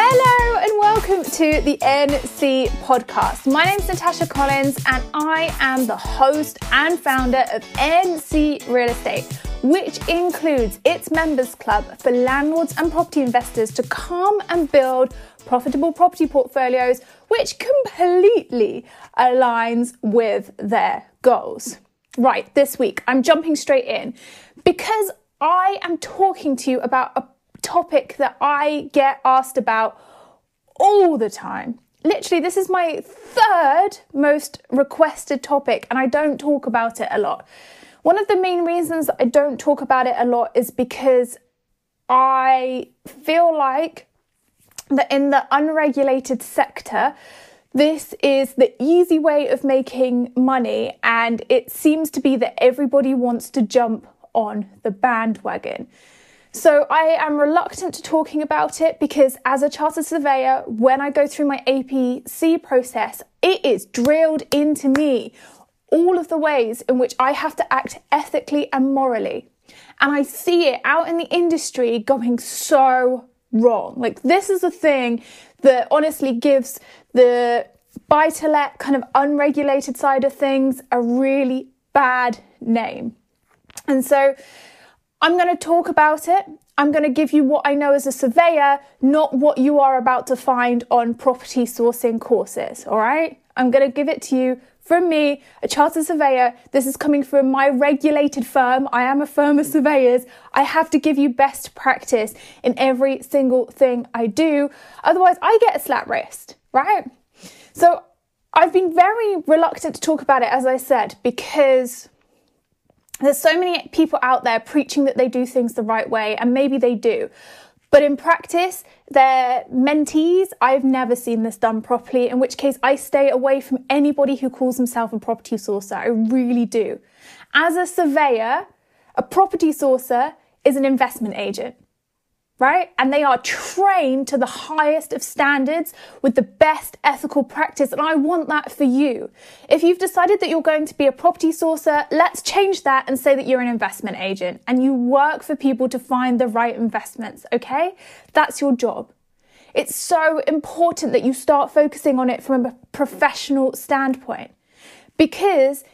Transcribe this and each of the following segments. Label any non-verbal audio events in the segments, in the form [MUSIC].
Hello and welcome to the NC podcast. My name is Natasha Collins and I am the host and founder of NC Real Estate, which includes its members club for landlords and property investors to come and build profitable property portfolios which completely aligns with their goals. Right, this week I'm jumping straight in because I am talking to you about a topic that I get asked about all the time. Literally, this is my third most requested topic, and I don't talk about it a lot. One of the main reasons I don't talk about it a lot is because I feel like that in the unregulated sector, this is the easy way of making money, and it seems to be that everybody wants to jump on the bandwagon. So I am reluctant to talking about it because as a chartered surveyor, when I go through my APC process, it is drilled into me all of the ways in which I have to act ethically and morally. And I see it out in the industry going so wrong. Like this is a thing that honestly gives the buy to let kind of unregulated side of things a really bad name. And so I'm going to talk about it. I'm going to give you what I know as a surveyor, not what you are about to find on property sourcing courses. All right. I'm going to give it to you from me, a chartered surveyor. This is coming from my regulated firm. I am a firm of surveyors. I have to give you best practice in every single thing I do. Otherwise, I get a slap wrist, right? So I've been very reluctant to talk about it, as I said, because there's so many people out there preaching that they do things the right way, and maybe they do. But in practice, their mentees, I've never seen this done properly, in which case I stay away from anybody who calls himself a property sourcer. I really do. As a surveyor, a property sourcer is an investment agent right? And they are trained to the highest of standards with the best ethical practice. And I want that for you. If you've decided that you're going to be a property sourcer, let's change that and say that you're an investment agent and you work for people to find the right investments, okay? That's your job. It's so important that you start focusing on it from a professional standpoint because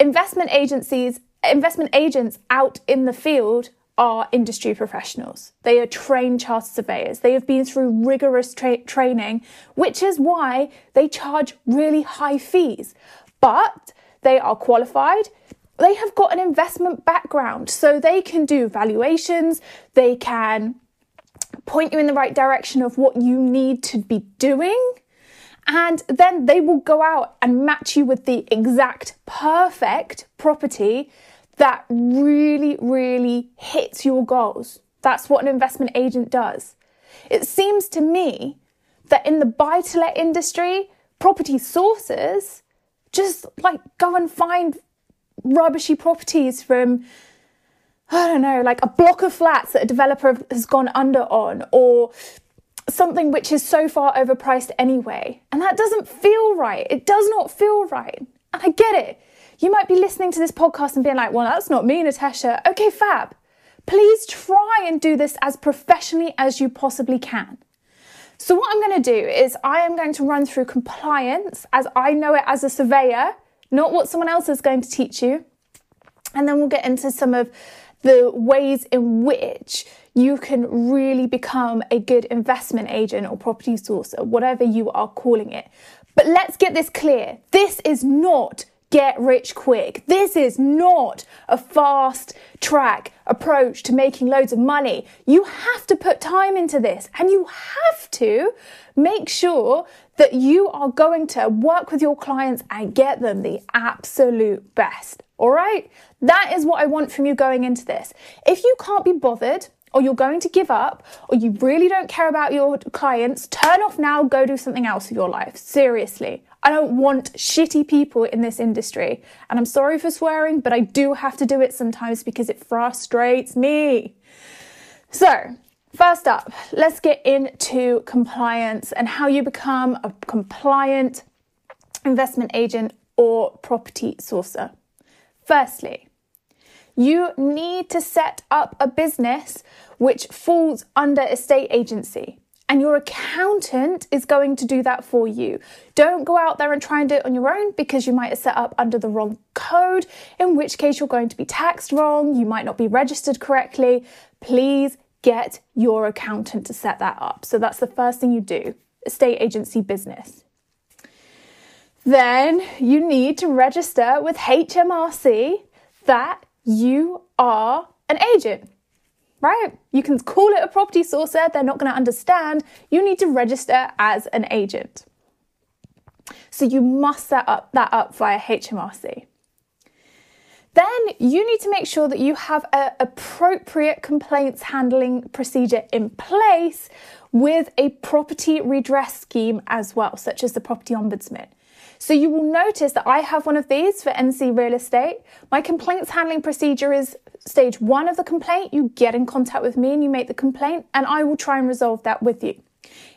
investment agencies, investment agents out in the field are industry professionals. They are trained chartered surveyors. They have been through rigorous tra- training, which is why they charge really high fees. But they are qualified. They have got an investment background, so they can do valuations, they can point you in the right direction of what you need to be doing. And then they will go out and match you with the exact perfect property that really, really hits your goals. That's what an investment agent does. It seems to me that in the buy to let industry, property sources just like go and find rubbishy properties from, I don't know, like a block of flats that a developer has gone under on, or something which is so far overpriced anyway. And that doesn't feel right. It does not feel right. And I get it. You might be listening to this podcast and being like, well, that's not me, Natasha. Okay, fab. Please try and do this as professionally as you possibly can. So, what I'm going to do is I am going to run through compliance as I know it as a surveyor, not what someone else is going to teach you. And then we'll get into some of the ways in which you can really become a good investment agent or property sourcer, whatever you are calling it. But let's get this clear. This is not get rich quick. This is not a fast track approach to making loads of money. You have to put time into this and you have to make sure that you are going to work with your clients and get them the absolute best. All right? That is what I want from you going into this. If you can't be bothered, or you're going to give up, or you really don't care about your clients, turn off now, go do something else with your life. Seriously. I don't want shitty people in this industry. And I'm sorry for swearing, but I do have to do it sometimes because it frustrates me. So, first up, let's get into compliance and how you become a compliant investment agent or property sourcer. Firstly, you need to set up a business which falls under estate agency. And your accountant is going to do that for you. Don't go out there and try and do it on your own because you might have set up under the wrong code, in which case you're going to be taxed wrong, you might not be registered correctly. Please get your accountant to set that up. So that's the first thing you do estate agency business. Then you need to register with HMRC that you are an agent right? You can call it a property sourcer, they're not going to understand. You need to register as an agent. So you must set up that up via HMRC. Then you need to make sure that you have an appropriate complaints handling procedure in place with a property redress scheme as well, such as the property ombudsman. So you will notice that I have one of these for NC Real Estate. My complaints handling procedure is stage one of the complaint, you get in contact with me and you make the complaint, and I will try and resolve that with you.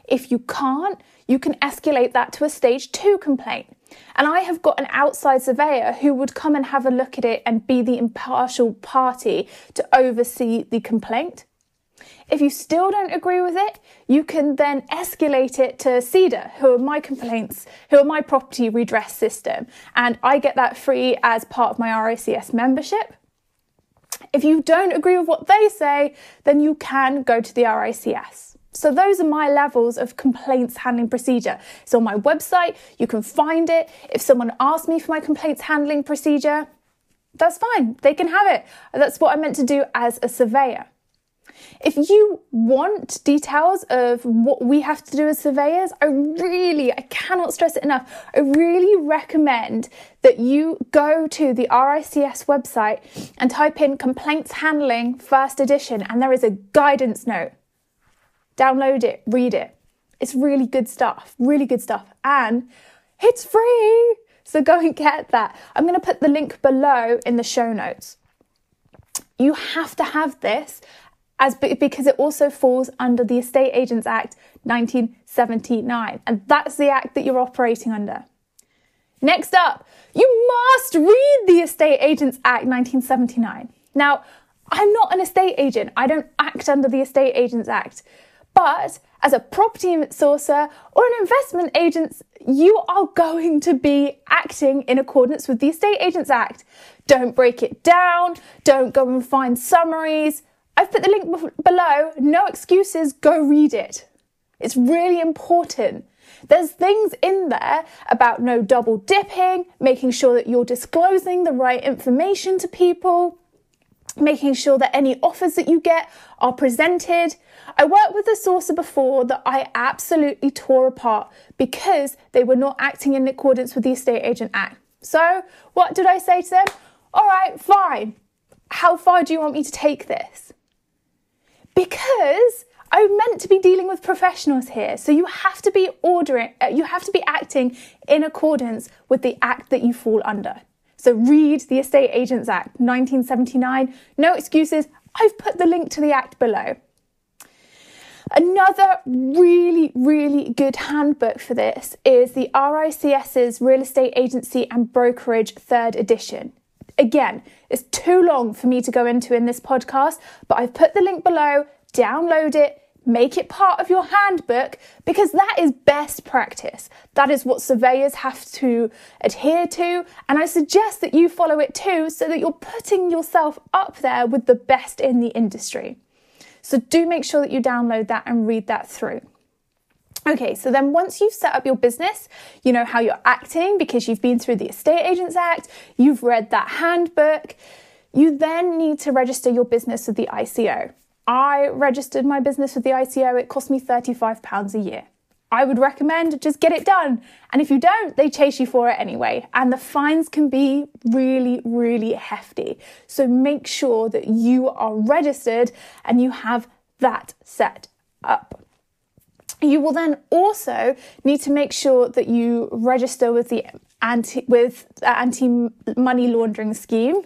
If you can't, you can escalate that to a stage two complaint. And I have got an outside surveyor who would come and have a look at it and be the impartial party to oversee the complaint. If you still don't agree with it, you can then escalate it to CEDR, who are my complaints, who are my property redress system. And I get that free as part of my RICS membership. If you don't agree with what they say, then you can go to the RICS. So those are my levels of complaints handling procedure. It's on my website, you can find it. If someone asks me for my complaints handling procedure, that's fine, they can have it. That's what I'm meant to do as a surveyor. If you want details of what we have to do as surveyors, I really, I cannot stress it enough. I really recommend that you go to the RICS website and type in complaints handling first edition, and there is a guidance note. Download it, read it. It's really good stuff, really good stuff. And it's free. So go and get that. I'm going to put the link below in the show notes. You have to have this as because it also falls under the Estate Agents Act 1979, and that's the act that you're operating under. Next up, you must read the Estate Agents Act 1979. Now, I'm not an estate agent, I don't act under the Estate Agents Act, but as a property sourcer or an investment agent, you are going to be acting in accordance with the Estate Agents Act. Don't break it down, don't go and find summaries, I've put the link below. No excuses, go read it. It's really important. There's things in there about no double dipping, making sure that you're disclosing the right information to people, making sure that any offers that you get are presented. I worked with a sourcer before that I absolutely tore apart because they were not acting in accordance with the Estate Agent Act. So, what did I say to them? All right, fine. How far do you want me to take this? Because I'm meant to be dealing with professionals here. So you have to be ordering, uh, you have to be acting in accordance with the act that you fall under. So read the Estate Agents Act 1979. No excuses. I've put the link to the act below. Another really, really good handbook for this is the RICS's Real Estate Agency and Brokerage third edition. Again, it's too long for me to go into in this podcast, but I've put the link below, download it, make it part of your handbook because that is best practice. That is what surveyors have to adhere to. And I suggest that you follow it too so that you're putting yourself up there with the best in the industry. So do make sure that you download that and read that through. Okay, so then once you've set up your business, you know how you're acting because you've been through the Estate Agents Act, you've read that handbook, you then need to register your business with the ICO. I registered my business with the ICO, it cost me £35 a year. I would recommend just get it done. And if you don't, they chase you for it anyway. And the fines can be really, really hefty. So make sure that you are registered and you have that set up. You will then also need to make sure that you register with the anti with anti money laundering scheme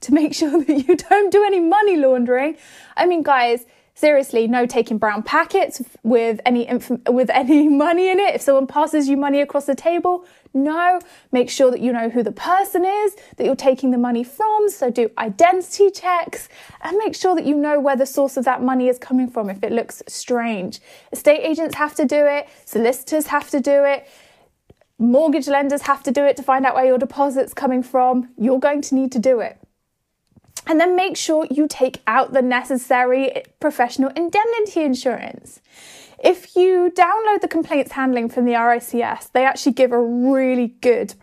to make sure [LAUGHS] that you don't do any money laundering. I mean, guys, seriously, no taking brown packets with any with [LAUGHS] any money in it. If someone passes you money across the table, no. Make sure that you know who the person is that you're taking the money from. So do identity checks and make sure that you know where the source of that money is coming from if it looks strange. Estate agents have to do it, solicitors have to do it. Mortgage lenders have to do it to find out where your deposit's coming from. You're going to need to do it. And then make sure you take out the necessary professional indemnity insurance. If you download the complaints handling from the RICS, they actually give a really good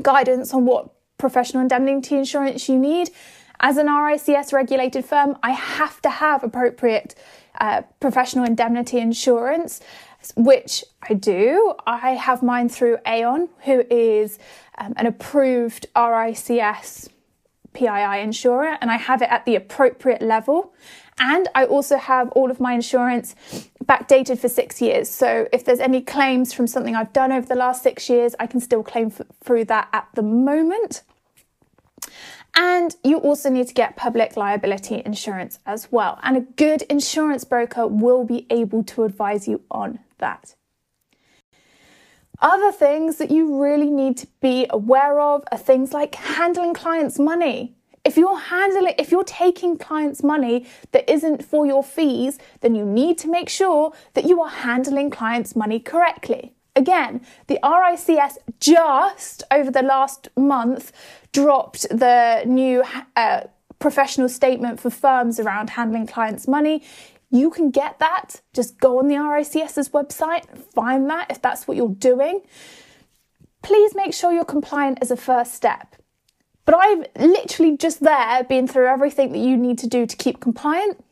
guidance on what professional indemnity insurance you need. As an RICS regulated firm, I have to have appropriate uh, professional indemnity insurance, which I do. I have mine through Aon, who is um, an approved RICS PII insurer and I have it at the appropriate level. And I also have all of my insurance backdated for six years. So if there's any claims from something I've done over the last six years, I can still claim f- through that at the moment. And you also need to get public liability insurance as well. And a good insurance broker will be able to advise you on that. Other things that you really need to be aware of are things like handling clients' money. If you're handling, if you're taking clients' money that isn't for your fees, then you need to make sure that you are handling clients' money correctly. Again, the RICS just over the last month dropped the new uh, professional statement for firms around handling clients' money. You can get that. Just go on the RICS's website, find that if that's what you're doing. Please make sure you're compliant as a first step. But I've literally just there been through everything that you need to do to keep compliant.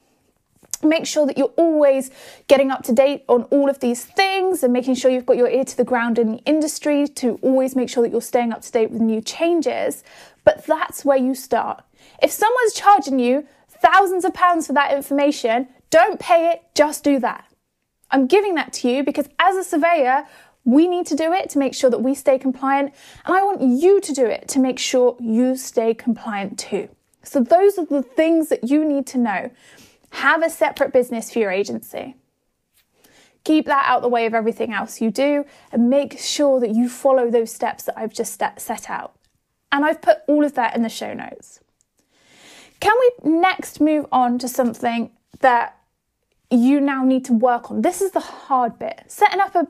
Make sure that you're always getting up to date on all of these things and making sure you've got your ear to the ground in the industry to always make sure that you're staying up to date with new changes. But that's where you start. If someone's charging you thousands of pounds for that information, don't pay it, just do that. I'm giving that to you because as a surveyor, we need to do it to make sure that we stay compliant, and I want you to do it to make sure you stay compliant too. So, those are the things that you need to know. Have a separate business for your agency. Keep that out the way of everything else you do, and make sure that you follow those steps that I've just set out. And I've put all of that in the show notes. Can we next move on to something that you now need to work on. This is the hard bit. Setting up a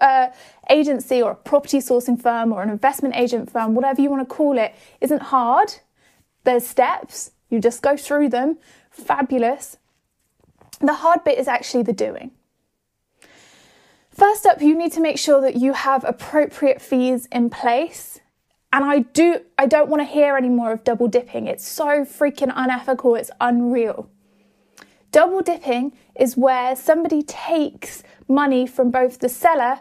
uh, agency or a property sourcing firm or an investment agent firm, whatever you want to call it, isn't hard. There's steps. You just go through them. Fabulous. The hard bit is actually the doing. First up, you need to make sure that you have appropriate fees in place. And I do I don't want to hear any more of double dipping. It's so freaking unethical, it's unreal. Double dipping is where somebody takes money from both the seller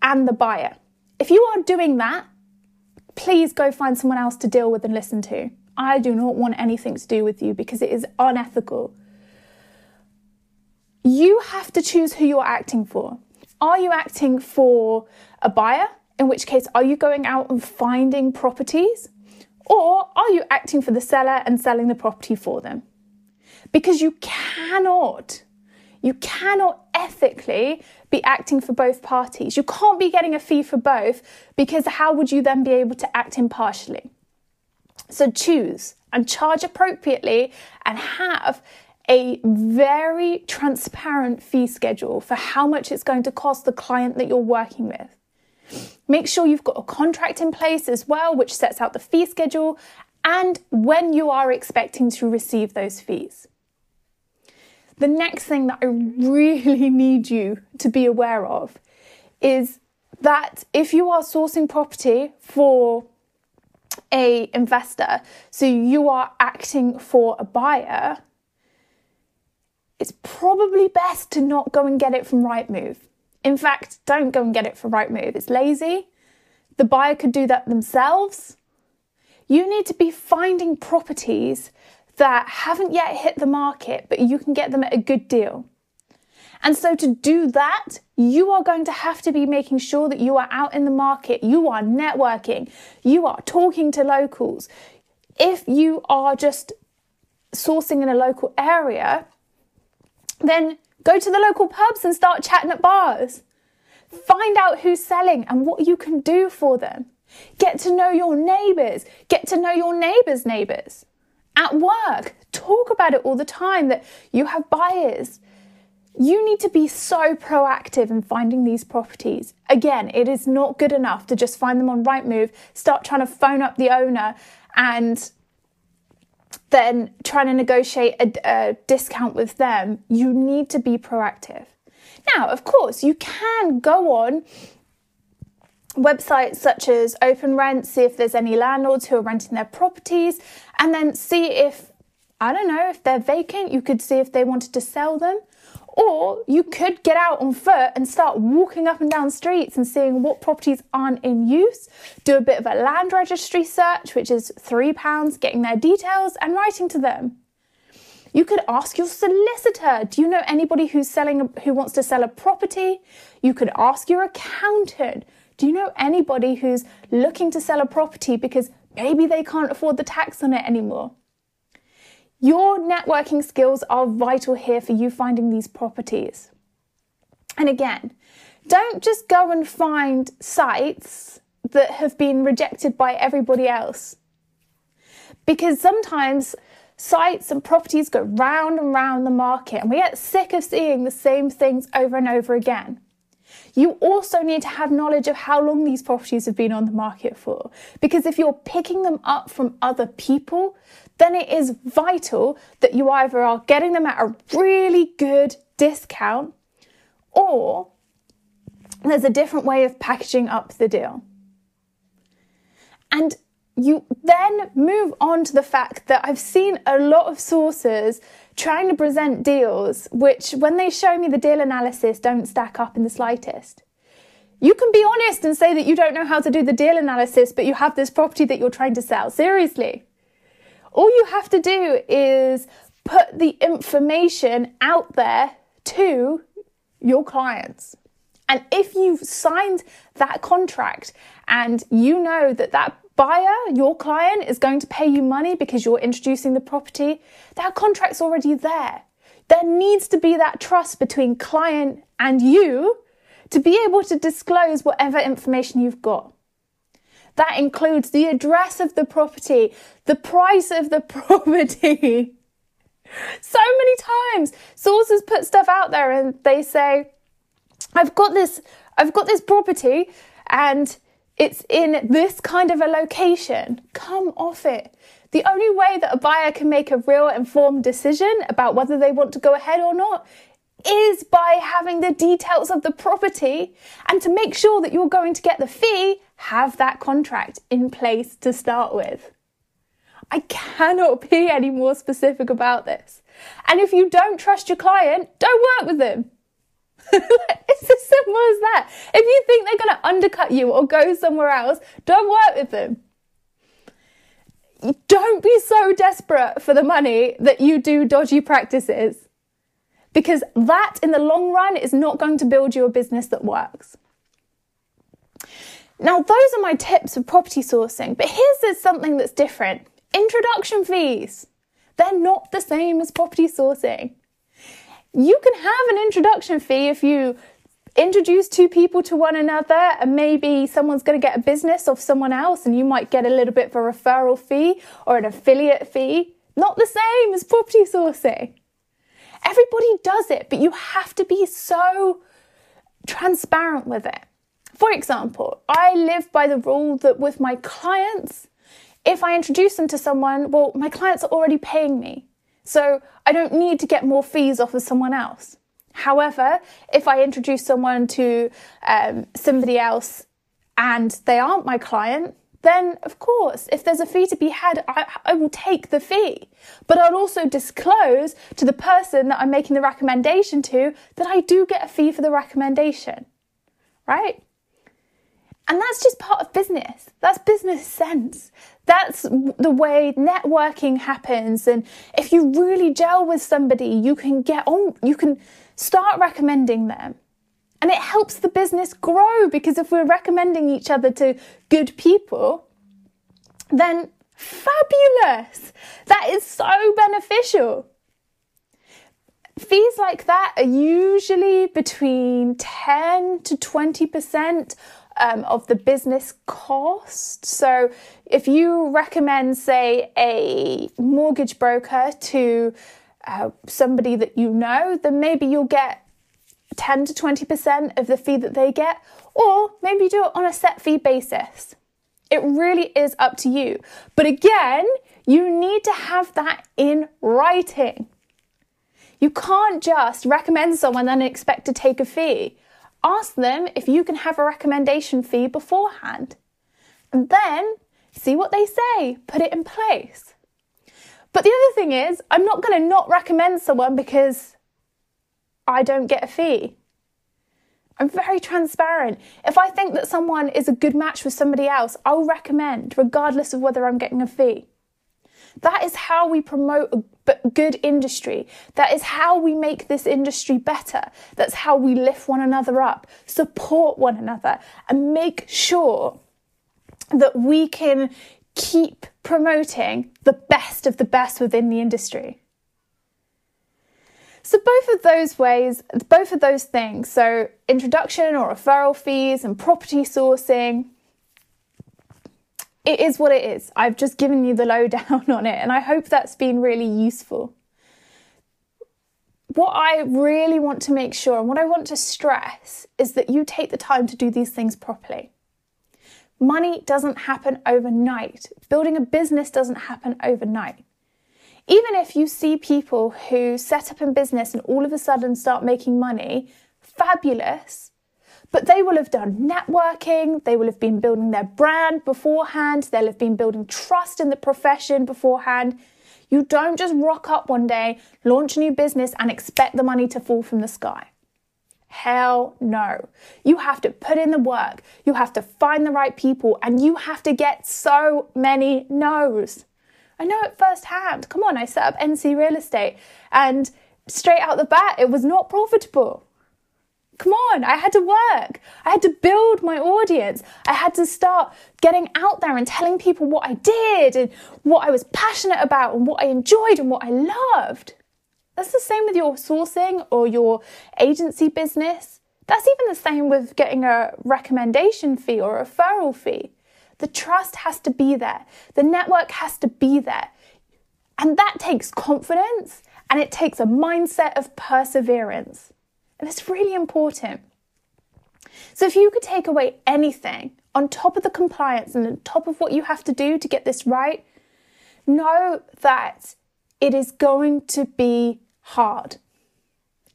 and the buyer. If you are doing that, please go find someone else to deal with and listen to. I do not want anything to do with you because it is unethical. You have to choose who you're acting for. Are you acting for a buyer? In which case, are you going out and finding properties? Or are you acting for the seller and selling the property for them? Because you cannot, you cannot ethically be acting for both parties. You can't be getting a fee for both because how would you then be able to act impartially? So choose and charge appropriately and have a very transparent fee schedule for how much it's going to cost the client that you're working with. Make sure you've got a contract in place as well, which sets out the fee schedule and when you are expecting to receive those fees. The next thing that I really [LAUGHS] need you to be aware of is that if you are sourcing property for a investor, so you are acting for a buyer, it's probably best to not go and get it from Rightmove. In fact, don't go and get it from Rightmove. It's lazy. The buyer could do that themselves. You need to be finding properties that haven't yet hit the market, but you can get them at a good deal. And so to do that, you are going to have to be making sure that you are out in the market, you are networking, you are talking to locals. If you are just sourcing in a local area, then go to the local pubs and start chatting at bars. Find out who's selling and what you can do for them. Get to know your neighbours. Get to know your neighbours' neighbours. At work, talk about it all the time that you have buyers. You need to be so proactive in finding these properties. Again, it is not good enough to just find them on Rightmove, start trying to phone up the owner and then trying to negotiate a, a discount with them. You need to be proactive. Now, of course, you can go on websites such as Open Rent, see if there's any landlords who are renting their properties, and then see if, I don't know, if they're vacant, you could see if they wanted to sell them. Or you could get out on foot and start walking up and down streets and seeing what properties aren't in use. Do a bit of a land registry search, which is £3, getting their details and writing to them. You could ask your solicitor, do you know anybody who's selling who wants to sell a property? You could ask your accountant, do you know anybody who's looking to sell a property because maybe they can't afford the tax on it anymore? Your networking skills are vital here for you finding these properties. And again, don't just go and find sites that have been rejected by everybody else. Because sometimes sites and properties go round and round the market and we get sick of seeing the same things over and over again. You also need to have knowledge of how long these properties have been on the market for. Because if you're picking them up from other people, then it is vital that you either are getting them at a really good discount or there's a different way of packaging up the deal. And you then move on to the fact that I've seen a lot of sources trying to present deals which, when they show me the deal analysis, don't stack up in the slightest. You can be honest and say that you don't know how to do the deal analysis, but you have this property that you're trying to sell. Seriously. All you have to do is put the information out there to your clients. And if you've signed that contract and you know that that buyer, your client, is going to pay you money because you're introducing the property, that contract's already there. There needs to be that trust between client and you to be able to disclose whatever information you've got. That includes the address of the property, the price of the [LAUGHS] property. so many times sources put stuff out there and they say, I've got this, I've got this property and it's in this kind of a location. Come off it. The only way that a buyer can make a real informed decision about whether they want to go ahead or not is by having the details of the property and to make sure that you're going to get the fee, have that contract in place to start with. I cannot be any more specific about this. And if you don't trust your client, don't work with them. [LAUGHS] it's as simple as that. If you think they're going to undercut you or go somewhere else, don't work with them. Don't be so desperate for the money that you do dodgy practices because that in the long run is not going to build you a business that works. Now, those are my tips for property sourcing, but here's something that's different introduction fees. They're not the same as property sourcing you can have an introduction fee if you introduce two people to one another and maybe someone's going to get a business off someone else and you might get a little bit of a referral fee or an affiliate fee. Not the same as property sourcing. Everybody does it, but you have to be so transparent with it. For example, I live by the rule that with my clients, if I introduce them to someone, well, my clients are already paying me. So I don't need to get more fees off of someone else. However, if I introduce someone to um, somebody else and they aren't my client, then of course, if there's a fee to be had, I, I, will take the fee. But I'll also disclose to the person that I'm making the recommendation to that I do get a fee for the recommendation, right? And that's just part of business. That's business sense. That's the way networking happens. And if you really gel with somebody, you can get on, you can start recommending them. And it helps the business grow because if we're recommending each other to good people, then fabulous. That is so beneficial. fees like that are usually between 10 to 20% um, of the business cost. So if you recommend, say, a mortgage broker to uh, somebody that you know, then maybe you'll get 10 to 20% of the fee that they get, or maybe do it on a set fee basis. It really is up to you. But again, you need to have that in writing. You can't just recommend someone and expect to take a fee. Ask them if you can have a recommendation fee beforehand. And then see what they say, put it in place. But the other thing is, I'm not going to not recommend someone because I don't get a fee. I'm very transparent. If I think that someone is a good match with somebody else, I'll recommend, regardless of whether I'm getting a fee. That is how we promote a good industry. That is how we make this industry better. That's how we lift one another up, support one another, and make sure that we can keep promoting the best of the best within the industry. So, both of those ways, both of those things, so introduction or referral fees and property sourcing, it is what it is. I've just given you the lowdown [LAUGHS] on it, and I hope that's been really useful. What I really want to make sure and what I want to stress is that you take the time to do these things properly. Money doesn't happen overnight. Building a business doesn't happen overnight. Even if you see people who set up in business and all of a sudden start making money, fabulous. But they will have done networking, they will have been building their brand beforehand, they'll have been building trust in the profession beforehand. You don't just rock up one day, launch a new business, and expect the money to fall from the sky. Hell no. You have to put in the work, you have to find the right people, and you have to get so many no's. I know it firsthand. Come on, I set up NC Real Estate, and straight out the bat, it was not profitable. Come on, I had to work. I had to build my audience. I had to start getting out there and telling people what I did and what I was passionate about and what I enjoyed and what I loved. That's the same with your sourcing or your agency business. That's even the same with getting a recommendation fee or a referral fee. The trust has to be there, the network has to be there. And that takes confidence and it takes a mindset of perseverance. And it's really important. So, if you could take away anything on top of the compliance and on top of what you have to do to get this right, know that it is going to be hard.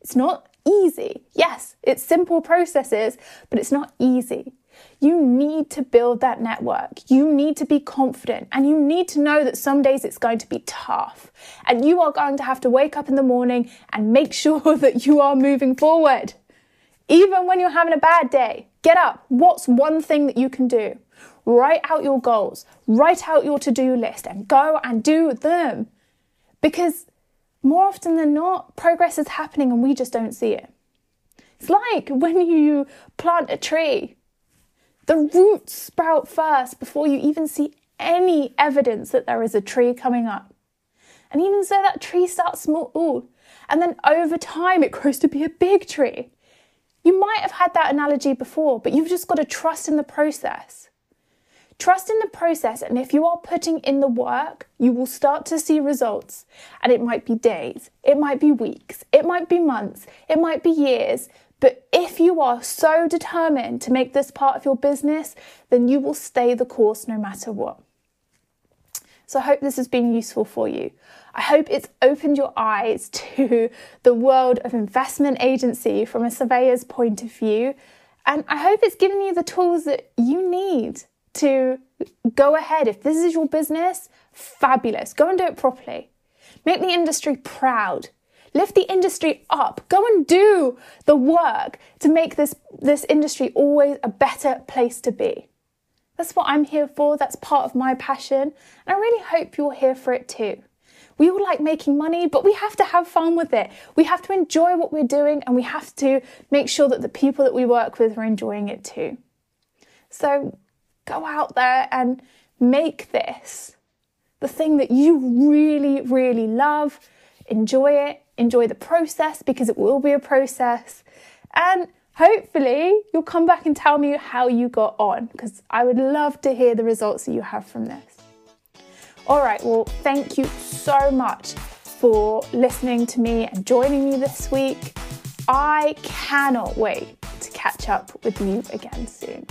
It's not easy. Yes, it's simple processes, but it's not easy. You need to build that network. You need to be confident and you need to know that some days it's going to be tough and you are going to have to wake up in the morning and make [LAUGHS] sure that you are moving forward. Even when you're having a bad day, get up. What's one thing that you can do? Write out your goals, write out your to do list and go and do them. Because more often than not, progress is happening and we just don't see it. It's like [LAUGHS] when you plant a tree the roots sprout first before you even see any evidence that there is a tree coming up. And even so, that tree starts small, and then over time it grows to be a big tree. You might have had that analogy before, but you've just got to trust in the process. Trust in the process, and if you are putting in the work, you will start to see results. And it might be days, it might be weeks, it might be months, it might be years, but if you are so determined to make this part of your business, then you will stay the course no matter what. So I hope this has been useful for you. I hope it's opened your eyes [LAUGHS] to the world of investment agency from a surveyor's point of view. And I hope it's given you the tools that you need to go ahead. If this is your business, fabulous. Go and do it properly. Make the industry proud lift the industry up. Go and do the work to make this, this industry always a better place to be. That's what I'm here for. That's part of my passion. And I really hope you're here for it too. We all like making money, but we have to have fun with it. We have to enjoy what we're doing and we have to make sure that the people that we work with are enjoying it too. So go out there and make this the thing that you really, really love, enjoy it, enjoy the process because it will be a process. And hopefully, you'll come back and tell me how you got on because I would love to hear the results that you have from this. All right, well, thank you so much for listening to me and joining me this week. I cannot wait to catch up with you again soon.